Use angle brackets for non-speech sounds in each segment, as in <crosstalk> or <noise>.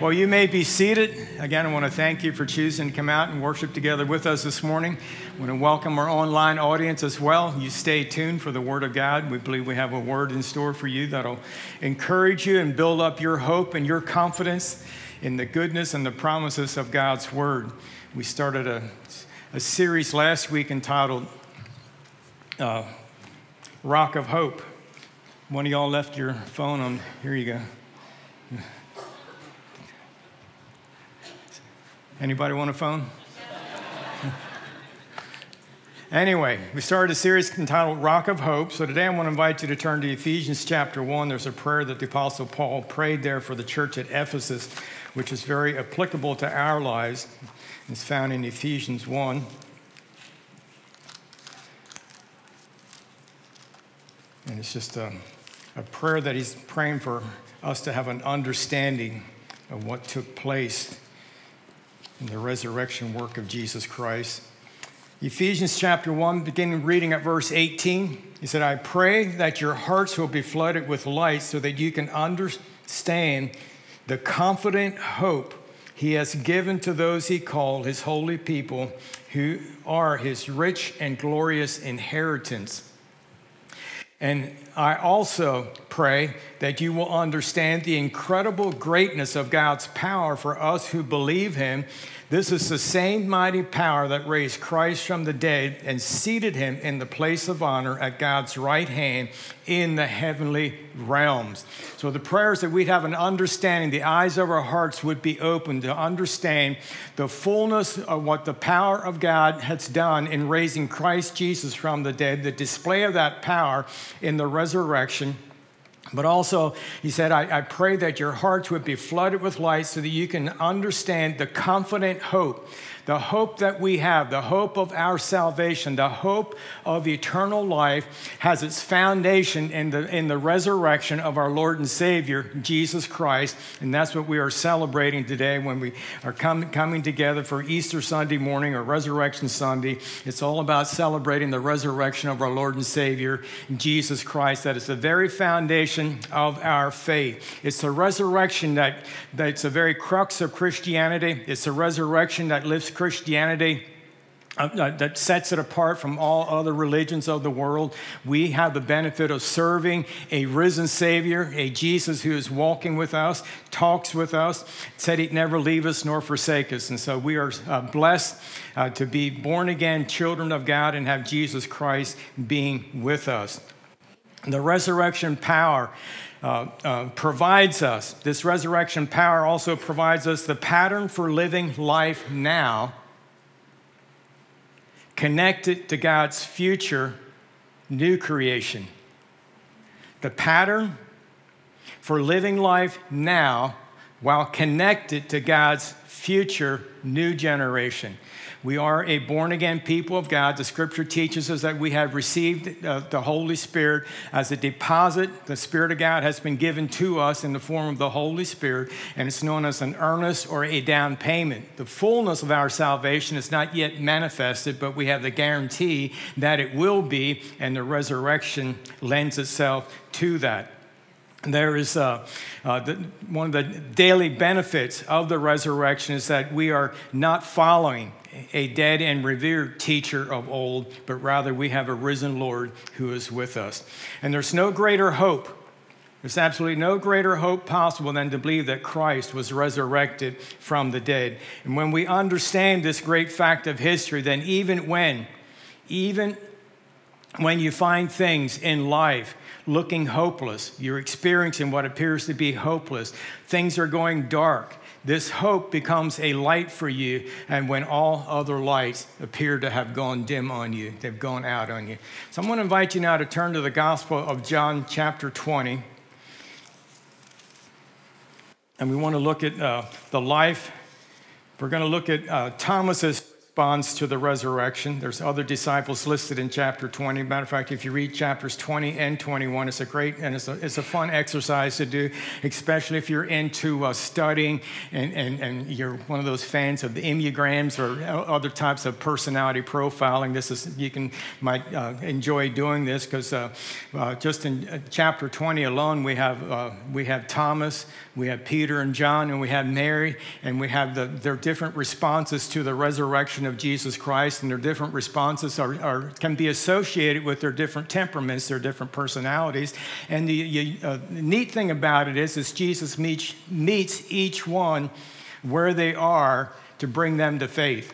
Well, you may be seated. Again, I want to thank you for choosing to come out and worship together with us this morning. I want to welcome our online audience as well. You stay tuned for the Word of God. We believe we have a word in store for you that'll encourage you and build up your hope and your confidence in the goodness and the promises of God's Word. We started a, a series last week entitled uh, Rock of Hope. One of y'all left your phone on. Here you go. Anybody want a phone? anyway, we started a series entitled Rock of Hope. So today I want to invite you to turn to Ephesians chapter 1. There's a prayer that the Apostle Paul prayed there for the church at Ephesus, which is very applicable to our lives. It's found in Ephesians 1. And it's just a, a prayer that he's praying for us to have an understanding of what took place in the resurrection work of Jesus Christ. Ephesians chapter 1, beginning reading at verse 18, he said, I pray that your hearts will be flooded with light so that you can understand the confident hope he has given to those he called his holy people, who are his rich and glorious inheritance and I also pray that you will understand the incredible greatness of God's power for us who believe Him this is the same mighty power that raised Christ from the dead and seated him in the place of honor at God's right hand in the heavenly realms. So, the prayers that we'd have an understanding, the eyes of our hearts would be open to understand the fullness of what the power of God has done in raising Christ Jesus from the dead, the display of that power in the resurrection but also, he said, I, I, pray that your hearts would be flooded with light so that you can understand the confident hope the hope that we have, the hope of our salvation, the hope of eternal life, has its foundation in the, in the resurrection of our Lord and Savior, Jesus Christ. And that's what we are celebrating today when we are com- coming together for Easter Sunday morning or Resurrection Sunday. It's all about celebrating the resurrection of our Lord and Savior, Jesus Christ. That is the very foundation of our faith. It's the resurrection that, that's the very crux of Christianity. It's the resurrection that lifts Christianity uh, uh, that sets it apart from all other religions of the world. We have the benefit of serving a risen Savior, a Jesus who is walking with us, talks with us, said he'd never leave us nor forsake us. And so we are uh, blessed uh, to be born again children of God and have Jesus Christ being with us. The resurrection power. Uh, uh, provides us, this resurrection power also provides us the pattern for living life now, connected to God's future new creation. The pattern for living life now while connected to God's future new generation. We are a born again people of God. The scripture teaches us that we have received uh, the Holy Spirit as a deposit. The Spirit of God has been given to us in the form of the Holy Spirit, and it's known as an earnest or a down payment. The fullness of our salvation is not yet manifested, but we have the guarantee that it will be, and the resurrection lends itself to that there is uh, uh, the, one of the daily benefits of the resurrection is that we are not following a dead and revered teacher of old, but rather we have a risen Lord who is with us. And there's no greater hope. There's absolutely no greater hope possible than to believe that Christ was resurrected from the dead. And when we understand this great fact of history, then even when, even when you find things in life looking hopeless, you're experiencing what appears to be hopeless, things are going dark, this hope becomes a light for you, and when all other lights appear to have gone dim on you, they've gone out on you. So I'm going to invite you now to turn to the Gospel of John, chapter 20. And we want to look at uh, the life. We're going to look at uh, Thomas's responds to the resurrection. There's other disciples listed in chapter 20. Matter of fact, if you read chapters 20 and 21, it's a great and it's a, it's a fun exercise to do, especially if you're into uh, studying and, and, and you're one of those fans of the Enneagrams or other types of personality profiling. This is, you can might uh, enjoy doing this because uh, uh, just in uh, chapter 20 alone, we have, uh, we have Thomas, we have Peter and John, and we have Mary, and we have the, their different responses to the resurrection of Jesus Christ, and their different responses are, are can be associated with their different temperaments, their different personalities. And the, uh, neat thing about it is, is Jesus meets, meets each one where they are to bring them to faith.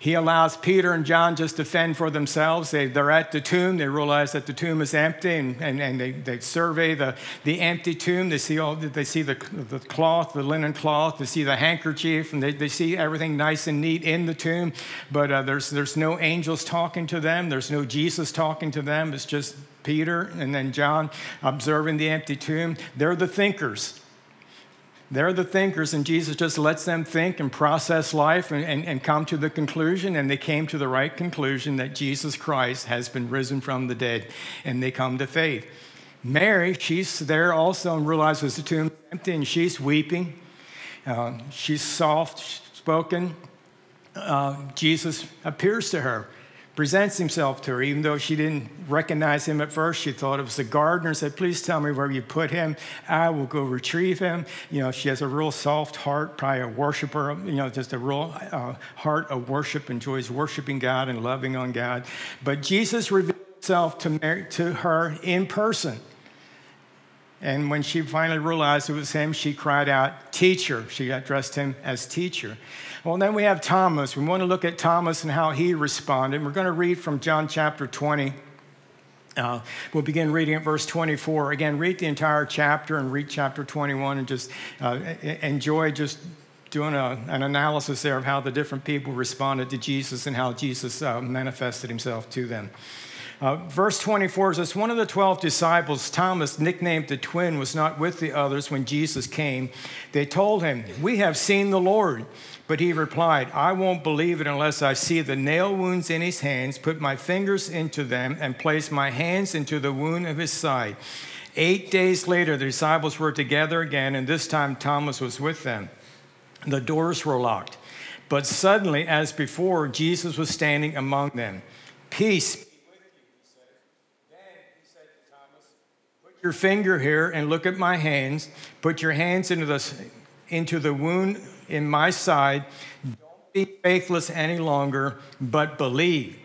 He allows Peter and John just to fend for themselves. They, are at the tomb. They realize that the tomb is empty, and, and, and they, they survey the, the empty tomb. They see, all, they see the, the cloth, the linen cloth. They see the handkerchief, and they, they see everything nice and neat in the tomb. But uh, there's, there's no angels talking to them, there's no Jesus talking to them. It's just Peter and then John observing the empty tomb. They're the thinkers. They're the thinkers, and Jesus just lets them think and process life and, and, and, come to the conclusion. And they came to the right conclusion that Jesus Christ has been risen from the dead, and they come to faith. Mary, she's there also and realizes the tomb is empty, and she's weeping. Uh, she's soft spoken. Uh, Jesus appears to her presents himself to her, even though she didn't recognize him at first. She thought it was the gardener, said, Please tell me where you put him. I will go retrieve him. You know, she has a real soft heart, probably a worshiper, you know, just a real uh, heart of worship, enjoys worshiping God and loving on God. But Jesus revealed himself to, Mary, to her in person. And when she finally realized it was him, she cried out, Teacher. She addressed him as teacher. Well, then we have Thomas. We want to look at Thomas and how he responded. We're going to read from John chapter 20. Uh, we'll begin reading at verse 24. Again, read the entire chapter and read chapter 21 and just uh, enjoy just doing a, an analysis there of how the different people responded to Jesus and how Jesus uh, manifested himself to them. Uh, verse 24 says, One of the 12 disciples, Thomas, nicknamed the twin, was not with the others when Jesus came. They told him, We have seen the Lord. But he replied, I won't believe it unless I see the nail wounds in his hands, put my fingers into them, and place my hands into the wound of his side. Eight days later, the disciples were together again, and this time Thomas was with them. The doors were locked. But suddenly, as before, Jesus was standing among them. Peace be with you, he said. Then he said to Thomas, Put your finger here and look at my hands. Put your hands into the, into the wound in my side. Don't be faithless any longer, but believe.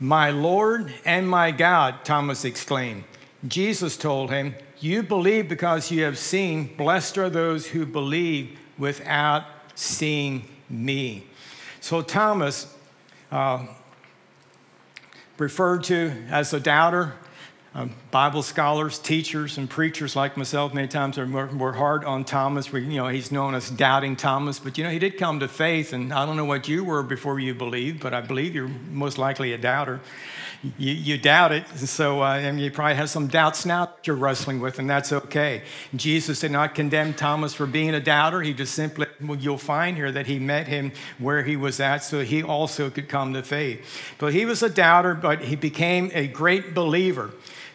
My Lord and my God, Thomas exclaimed. Jesus told him, You believe because you have seen. Blessed are those who believe without seeing me. So, Thomas, uh, referred to as a doubter, um, Bible scholars, teachers, and preachers like myself many times are more, hard on Thomas. We, you know, he's known as doubting Thomas, but you know, he did come to faith, and I don't know what you were before you believed, but I believe you're most likely a doubter. You, you doubt it, and so uh, and you probably have some doubts now that you're wrestling with, and that's okay. Jesus did not condemn Thomas for being a doubter. He just simply, well, you'll find here that he met him where he was at, so he also could come to faith. But he was a doubter, but he became a great believer.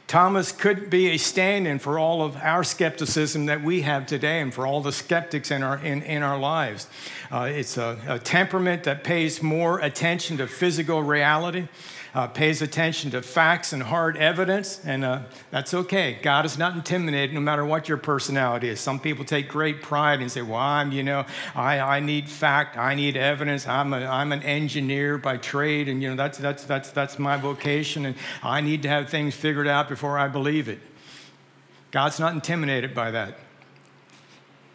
Thomas could be a stand in for all of our skepticism that we have today and for all the skeptics in our, in, in our lives. Uh, it's a, a, temperament that pays more attention to physical reality uh, pays attention to facts and hard evidence, and uh, that's okay. God is not intimidated no matter what your personality is. Some people take great pride and say, Well, I'm, you know, I, I need fact, I need evidence. I'm, a, I'm an engineer by trade, and, you know, that's, that's, that's, that's my vocation, and I need to have things figured out before I believe it. God's not intimidated by that.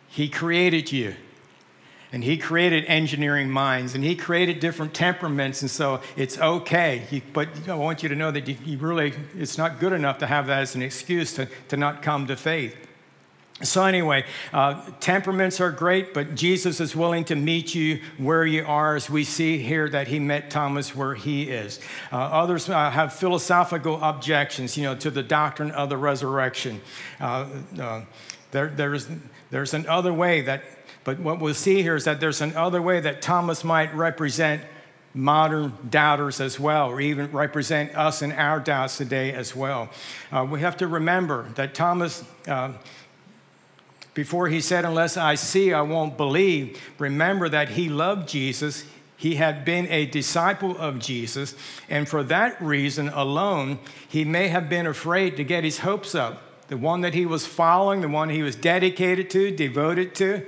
He created you and he created engineering minds and he created different temperaments and so it's okay. He, but i want you to know that you, you, really it's not good enough to have that as an excuse to, to not come to faith so anyway uh, temperaments are great but jesus is willing to meet you where you are as we see here that he met thomas where he is uh, others uh, have philosophical objections you know to the doctrine of the resurrection uh, uh, there, there's, there's another way that but what we'll see here is that there's another way that Thomas might represent modern doubters as well, or even represent us in our doubts today as well. Uh, we have to remember that Thomas, before he said, Unless I see, I won't believe, remember that he loved Jesus. He had been a disciple of Jesus, and for that reason alone, he may have been afraid to get his hopes up. The one that he was following, the one he was dedicated to, devoted to,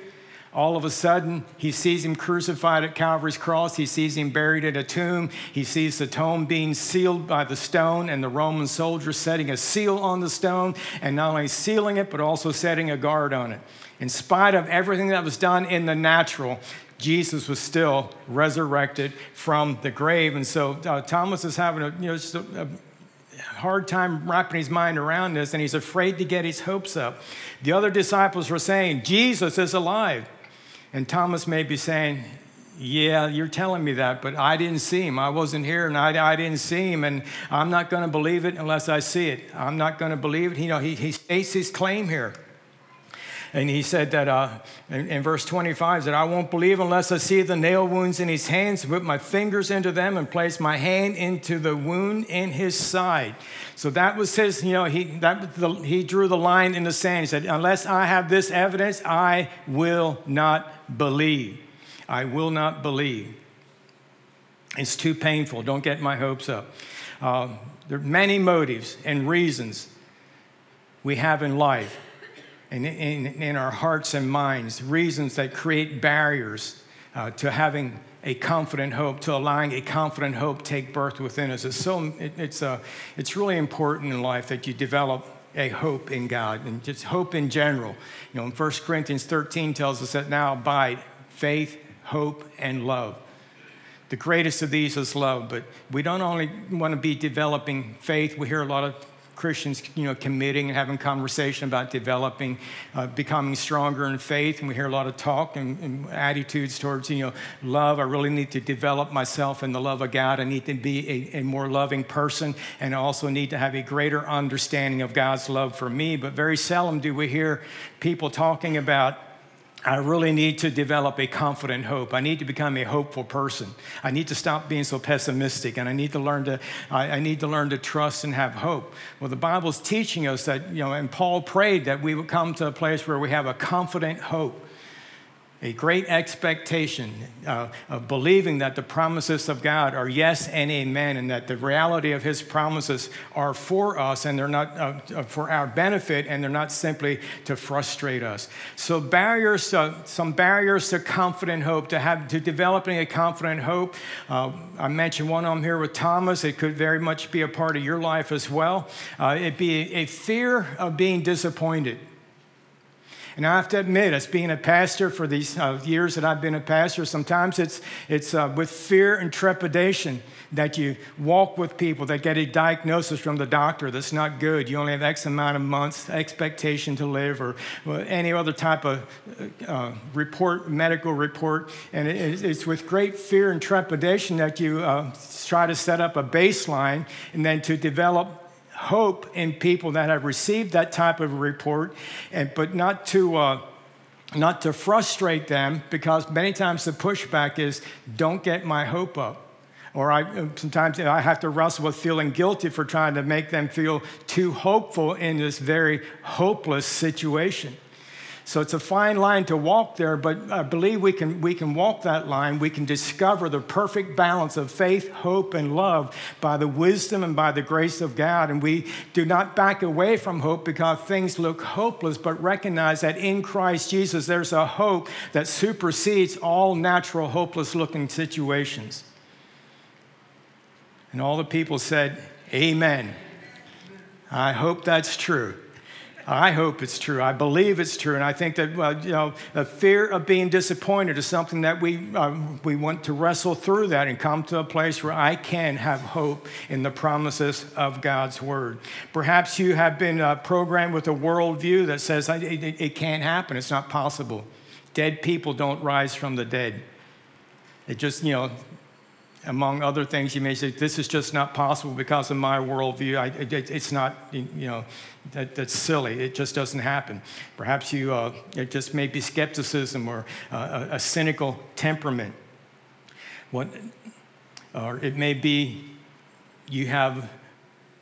all of a sudden, he sees him crucified at Calvary's cross. He sees him buried in a tomb. He sees the tomb being sealed by the stone and the Roman soldiers setting a seal on the stone and not only sealing it, but also setting a guard on it. In spite of everything that was done in the natural, Jesus was still resurrected from the grave. And so uh, Thomas is having a, you know, just a, a hard time wrapping his mind around this, and he's afraid to get his hopes up. The other disciples were saying, Jesus is alive. And Thomas may be saying, yeah, you're telling me that, but I didn't see him. I wasn't here and I, I didn't see him, and I'm not going to believe it unless I see it. I'm not going to believe it. You know, he, he states his claim here. And he said that uh, in, in, verse 25, that I won't believe unless I see the nail wounds in his hands, put my fingers into them, and place my hand into the wound in his side. So that was his, you know, he, that, the, he drew the line in the sand. He said, Unless I have this evidence, I will not believe. I will not believe. It's too painful. Don't get my hopes up. Uh, there are many motives and reasons we have in life and in, in, our hearts and minds, reasons that create barriers uh, to having a confident hope, to allowing a confident hope take birth within us. It's, so, it, it's, uh, it's really important in life that you develop a hope in God and just hope in general. You know, in 1 Corinthians 13 tells us that now abide faith, hope, and love. The greatest of these is love, but we don't only want to be developing faith. We hear a lot of Christians, you know, committing and having conversation about developing, uh, becoming stronger in faith. And we hear a lot of talk and, and, attitudes towards, you know, love. I really need to develop myself in the love of God. I need to be a, a more loving person and I also need to have a greater understanding of God's love for me. But very seldom do we hear people talking about I really need to develop a confident hope. I need to become a hopeful person. I need to stop being so pessimistic, and I need to learn to I, I, need to learn to trust and have hope. Well, the Bible's teaching us that you know, and Paul prayed that we would come to a place where we have a confident hope a great expectation uh, of believing that the promises of God are yes and amen, and that the reality of His promises are for us and they're not uh, uh for our benefit and they're not simply to frustrate us. So, barriers, to, some barriers to confident hope, to have to developing a confident hope. Uh, I mentioned one them here with Thomas. It could very much be a part of your life as well. Uh, it'd be a fear of being disappointed. And I have to admit, as being a pastor for these uh, years that I've been a pastor, sometimes it's, it's uh, with fear and trepidation that you walk with people that get a diagnosis from the doctor that's not good. You only have X amount of months expectation to live, or any other type of uh, report, medical report. And it, it's with great fear and trepidation that you uh, try to set up a baseline and then to develop hope in people that have received that type of report, and, but not to, uh, not to frustrate them because many times the pushback is don't get my hope up. Or I, sometimes I have to wrestle with feeling guilty for trying to make them feel too hopeful in this very hopeless situation. So it's a fine line to walk there, but I believe we can, we can walk that line. We can discover the perfect balance of faith, hope, and love by the wisdom and by the grace of God. And we do not back away from hope because things look hopeless, but recognize that in Christ Jesus, there's a hope that supersedes all natural, hopeless looking situations. And all the people said, Amen. I hope that's true. I hope it's true. I believe it's true. And I think that, you know, the fear of being disappointed is something that we, um, we want to wrestle through that and come to a place where I can have hope in the promises of God's word. Perhaps you have been uh, programmed with a worldview that says it, it, it can't happen, it's not possible. Dead people don't rise from the dead. It just, you know, among other things, you may say, this is just not possible because of my worldview. I, it, it's not, you know, that, that's silly. It just doesn't happen. Perhaps you, uh, it just may be skepticism or uh, a, a cynical temperament. What, or it may be you have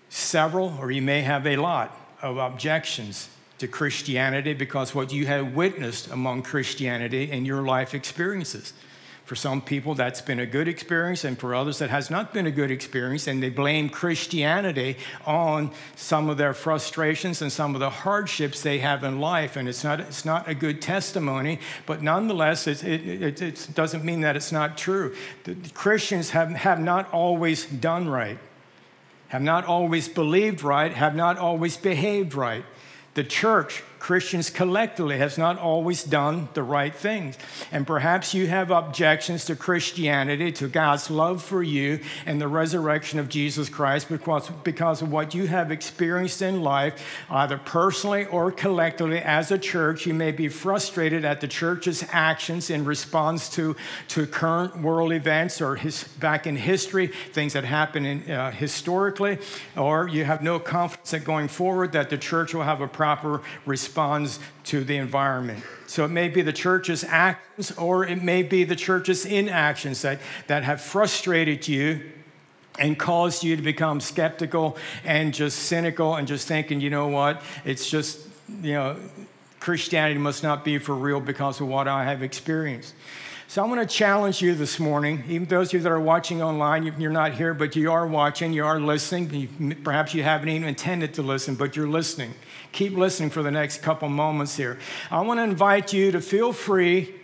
several, or you may have a lot of objections to Christianity because what you have witnessed among Christianity in your life experiences. For some people, that's been a good experience, and for others, that has not been a good experience, and they blame Christianity on some of their frustrations and some of the hardships they have in life. And it's not, it's not a good testimony, but nonetheless, it, it, it doesn't mean that it's not true. The Christians have, have not always done right, have not always believed right, have not always behaved right. The church Christians collectively has not always done the right things. And perhaps you have objections to Christianity, to God's love for you, and the resurrection of Jesus Christ because, because of what you have experienced in life, either personally or collectively as a church. You may be frustrated at the church's actions in response to, to current world events or his, back in history, things that happen in, uh, historically, or you have no confidence that going forward that the church will have a proper response responds to the environment. So it may be the church's actions or it may be the church's inactions that, that have frustrated you and caused you to become skeptical and just cynical and just thinking, you know what, it's just, you know, Christianity must not be for real because of what I have experienced. So I'm going to challenge you this morning, even those of you that are watching online, you're not here, but you are watching, you are listening. Perhaps you haven't even intended to listen, but you're listening. Keep listening for the next couple moments here. I want to invite you to feel free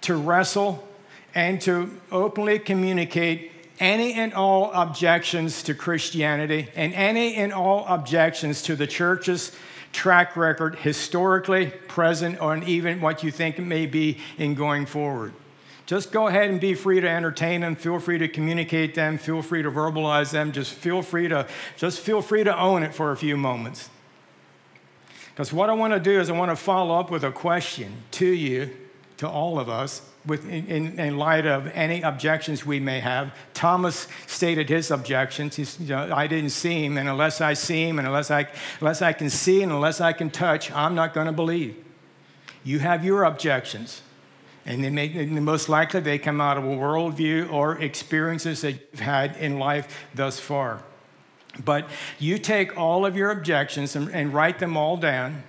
to wrestle and to openly communicate any and all objections to Christianity and any and all objections to the church's track record historically, present, or even what you think it may be in going forward. Just go ahead and be free to entertain them. Feel free to communicate them. Feel free to verbalize them. Just feel free to just feel free to own it for a few moments. Because what I want to do is I want to follow up with a question to you, to all of us, with, in, in light of any objections we may have. Thomas stated his objections. He's, you know, I didn't see him, and unless I see him, and unless I, unless I can see, and unless I can touch, I'm not going to believe. You have your objections. And, they may, and most likely they come out of a worldview or experiences that you've had in life thus far. But you take all of your objections and, and write them all down,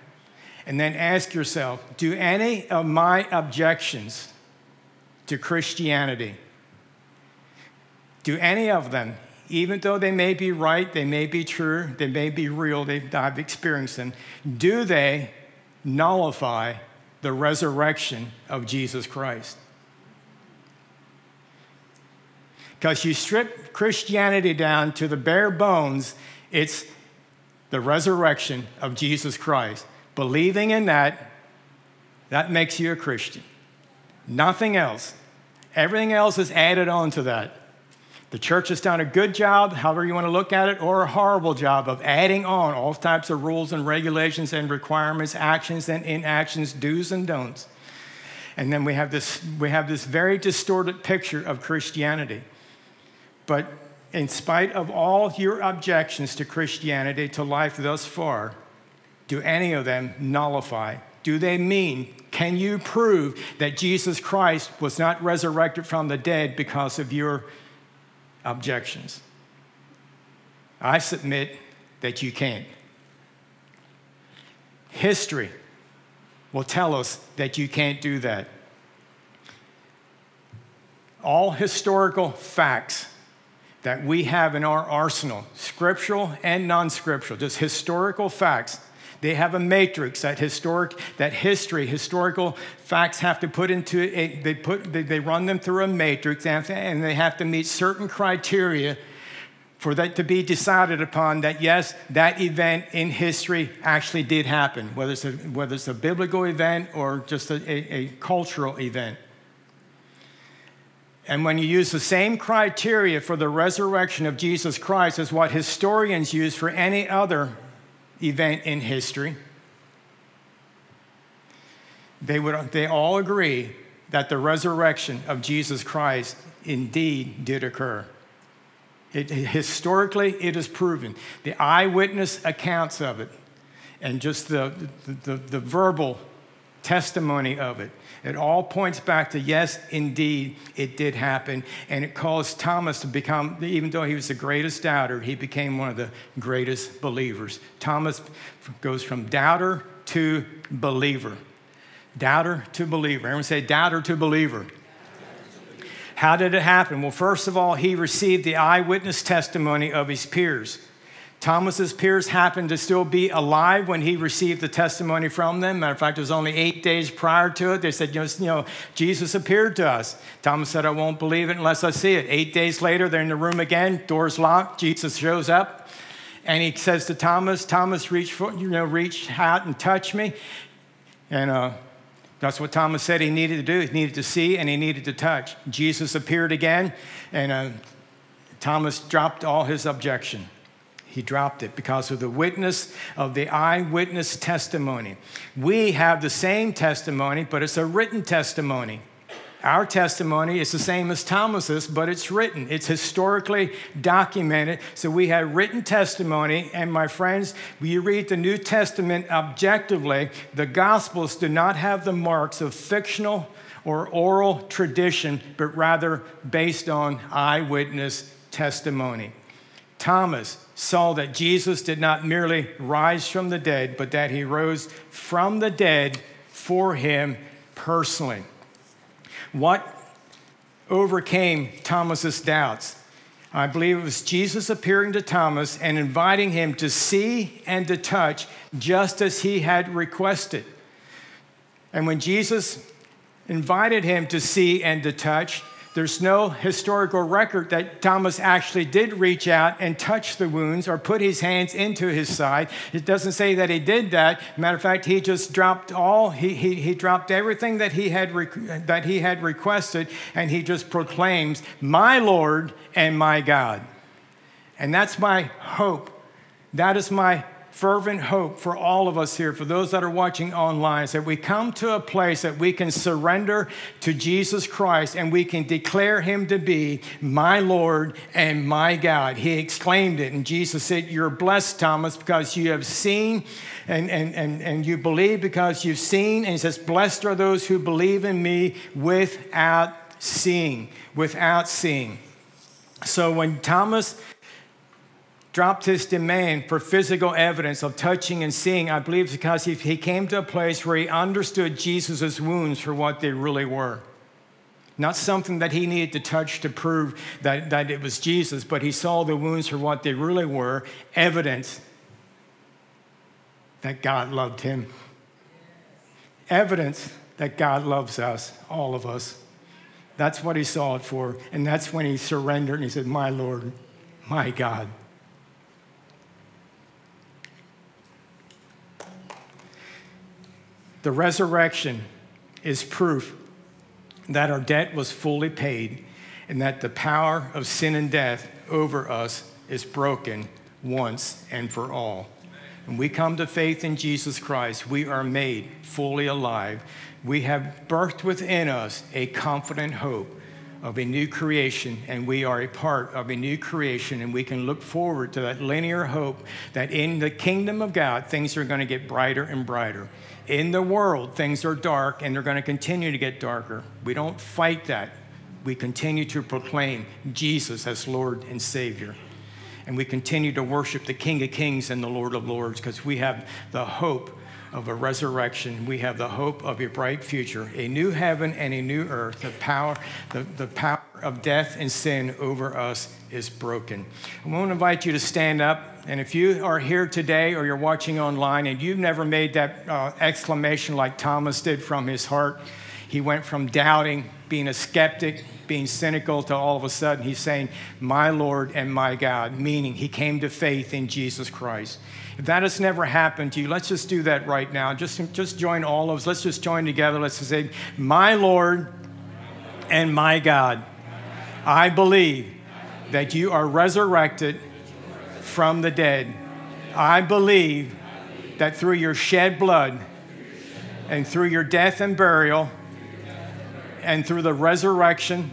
and then ask yourself do any of my objections to Christianity, do any of them, even though they may be right, they may be true, they may be real, I've experienced them, do they nullify the resurrection of Jesus Christ. Because you strip Christianity down to the bare bones, it's the resurrection of Jesus Christ. Believing in that, that makes you a Christian. Nothing else. Everything else is added on to that. The church has done a good job, however you want to look at it, or a horrible job of adding on all types of rules and regulations and requirements, actions and inactions, do's and don'ts. And then we have this, we have this very distorted picture of Christianity. But in spite of all your objections to Christianity, to life thus far, do any of them nullify? Do they mean, can you prove that Jesus Christ was not resurrected from the dead because of your objections. I submit that you can't. History will tell us that you can't do that. All historical facts that we have in our arsenal, scriptural and non scriptural, just historical facts, they have a matrix that historic, that history, historical facts have to put into a, they put, they, they run them through a matrix and they have to meet certain criteria for that to be decided upon that yes, that event in history actually did happen, whether it's a, whether it's a biblical event or just a, a, a cultural event. And when you use the same criteria for the resurrection of Jesus Christ as what historians use for any other event in history, they, would, they all agree that the resurrection of Jesus Christ indeed did occur. It, historically, it is proven. The eyewitness accounts of it and just the, the, the, the verbal testimony of it. It all points back to yes, indeed, it did happen. And it caused Thomas to become, even though he was the greatest doubter, he became one of the greatest believers. Thomas goes from doubter to believer. Doubter to believer. Everyone say doubter to believer. How did it happen? Well, first of all, he received the eyewitness testimony of his peers. Thomas's peers happened to still be alive when he received the testimony from them. Matter of fact, it was only eight days prior to it. They said, you know, Jesus appeared to us. Thomas said, I won't believe it unless I see it. Eight days later, they're in the room again, doors locked. Jesus shows up, and he says to Thomas, Thomas, reach, for, you know, reach out and touch me. And uh, that's what Thomas said he needed to do. He needed to see and he needed to touch. Jesus appeared again, and uh, Thomas dropped all his objection. He dropped it because of the witness of the eyewitness testimony. We have the same testimony, but it's a written testimony. Our testimony is the same as Thomas's, but it's written. It's historically documented. So we have written testimony. And my friends, when you read the New Testament objectively, the Gospels do not have the marks of fictional or oral tradition, but rather based on eyewitness testimony. Thomas saw that Jesus did not merely rise from the dead, but that he rose from the dead for him personally. What overcame Thomas's doubts? I believe it was Jesus appearing to Thomas and inviting him to see and to touch just as he had requested. And when Jesus invited him to see and to touch, there's no historical record that Thomas actually did reach out and touch the wounds or put his hands into his side. It doesn't say that he did that. Matter of fact, he just dropped all, he, he, he dropped everything that he, had that he had requested, and he just proclaims, My Lord and my God. And that's my hope. That is my fervent hope for all of us here, for those that are watching online, is that we come to a place that we can surrender to Jesus Christ and we can declare him to be my Lord and my God. He exclaimed it, and Jesus said, You're blessed, Thomas, because you have seen and, and, and, and you believe because you've seen. And he says, Blessed are those who believe in me without seeing, without seeing. So when Thomas dropped his demand for physical evidence of touching and seeing, I believe because he, came to a place where he understood Jesus' wounds for what they really were. Not something that he needed to touch to prove that, that it was Jesus, but he saw the wounds for what they really were evidence that God loved him. Evidence that God loves us, all of us. That's what he saw it for. And that's when he surrendered and he said, My Lord, my God. The resurrection is proof that our debt was fully paid and that the power of sin and death over us is broken once and for all. When we come to faith in Jesus Christ, we are made fully alive. We have birthed within us a confident hope of a new creation, and we are a part of a new creation, and we can look forward to that linear hope that in the kingdom of God, things are going to get brighter and brighter. In the world, things are dark and they're going to continue to get darker. We don't fight that. We continue to proclaim Jesus as Lord and Savior. And we continue to worship the King of Kings and the Lord of Lords because we have the hope of a resurrection. We have the hope of a bright future, a new heaven and a new earth. The power, the, the power of death and sin over us is broken. I want to invite you to stand up. And if you are here today or you're watching online and you've never made that uh, exclamation like Thomas did from his heart, he went from doubting, being a skeptic, being cynical to all of a sudden he's saying, My Lord and my God, meaning he came to faith in Jesus Christ. If that has never happened to you, let's just do that right now. Just, just join all of us. Let's just join together. Let's say, My Lord and my God, I believe that you are resurrected from the dead. I believe that through your shed blood and through your death and burial and through the resurrection,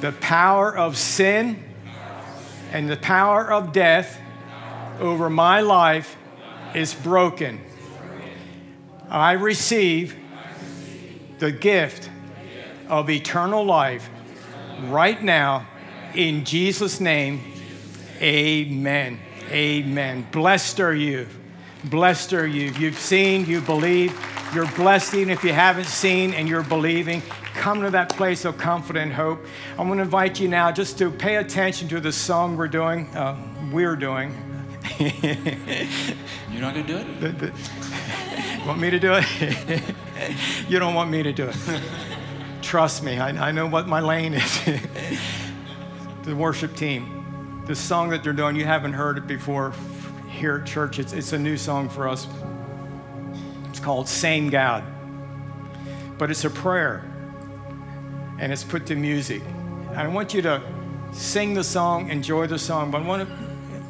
the power of sin and the power of death over my life is broken. I receive the gift of eternal life right now in Jesus' name. Amen. Amen. Blessed are you. Blessed are you. You've seen, you believe, you're blessed even if you haven't seen and you're believing. Come to that place of confidence and hope. I'm going to invite you now just to pay attention to the song we're doing. Uh, we're doing. <laughs> You're not going to do it? The- the- want me to do it? <laughs> you don't want me to do it. Trust me, I, I know what my lane is. <laughs> the worship team, the song that they're doing, you haven't heard it before here at church. It's, it's a new song for us. It's called Same God. But it's a prayer and it's put to music. I want you to sing the song, enjoy the song, but I want to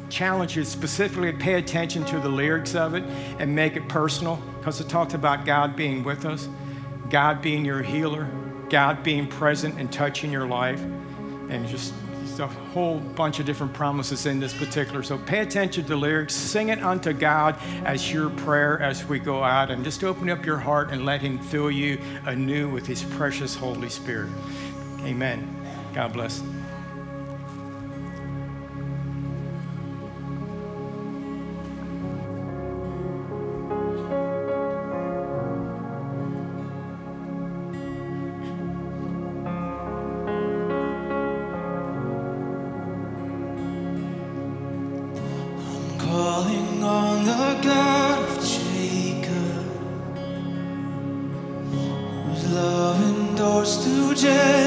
challenge you specifically to pay attention to the lyrics of it and make it personal because it talks about God being with us, God being your healer, God being present and touching your life, and just a whole bunch of different promises in this particular. So pay attention to the lyrics, sing it unto God as your prayer as we go out, and just open up your heart and let Him fill you anew with His precious Holy Spirit. Amen. God bless. Love endures through generations.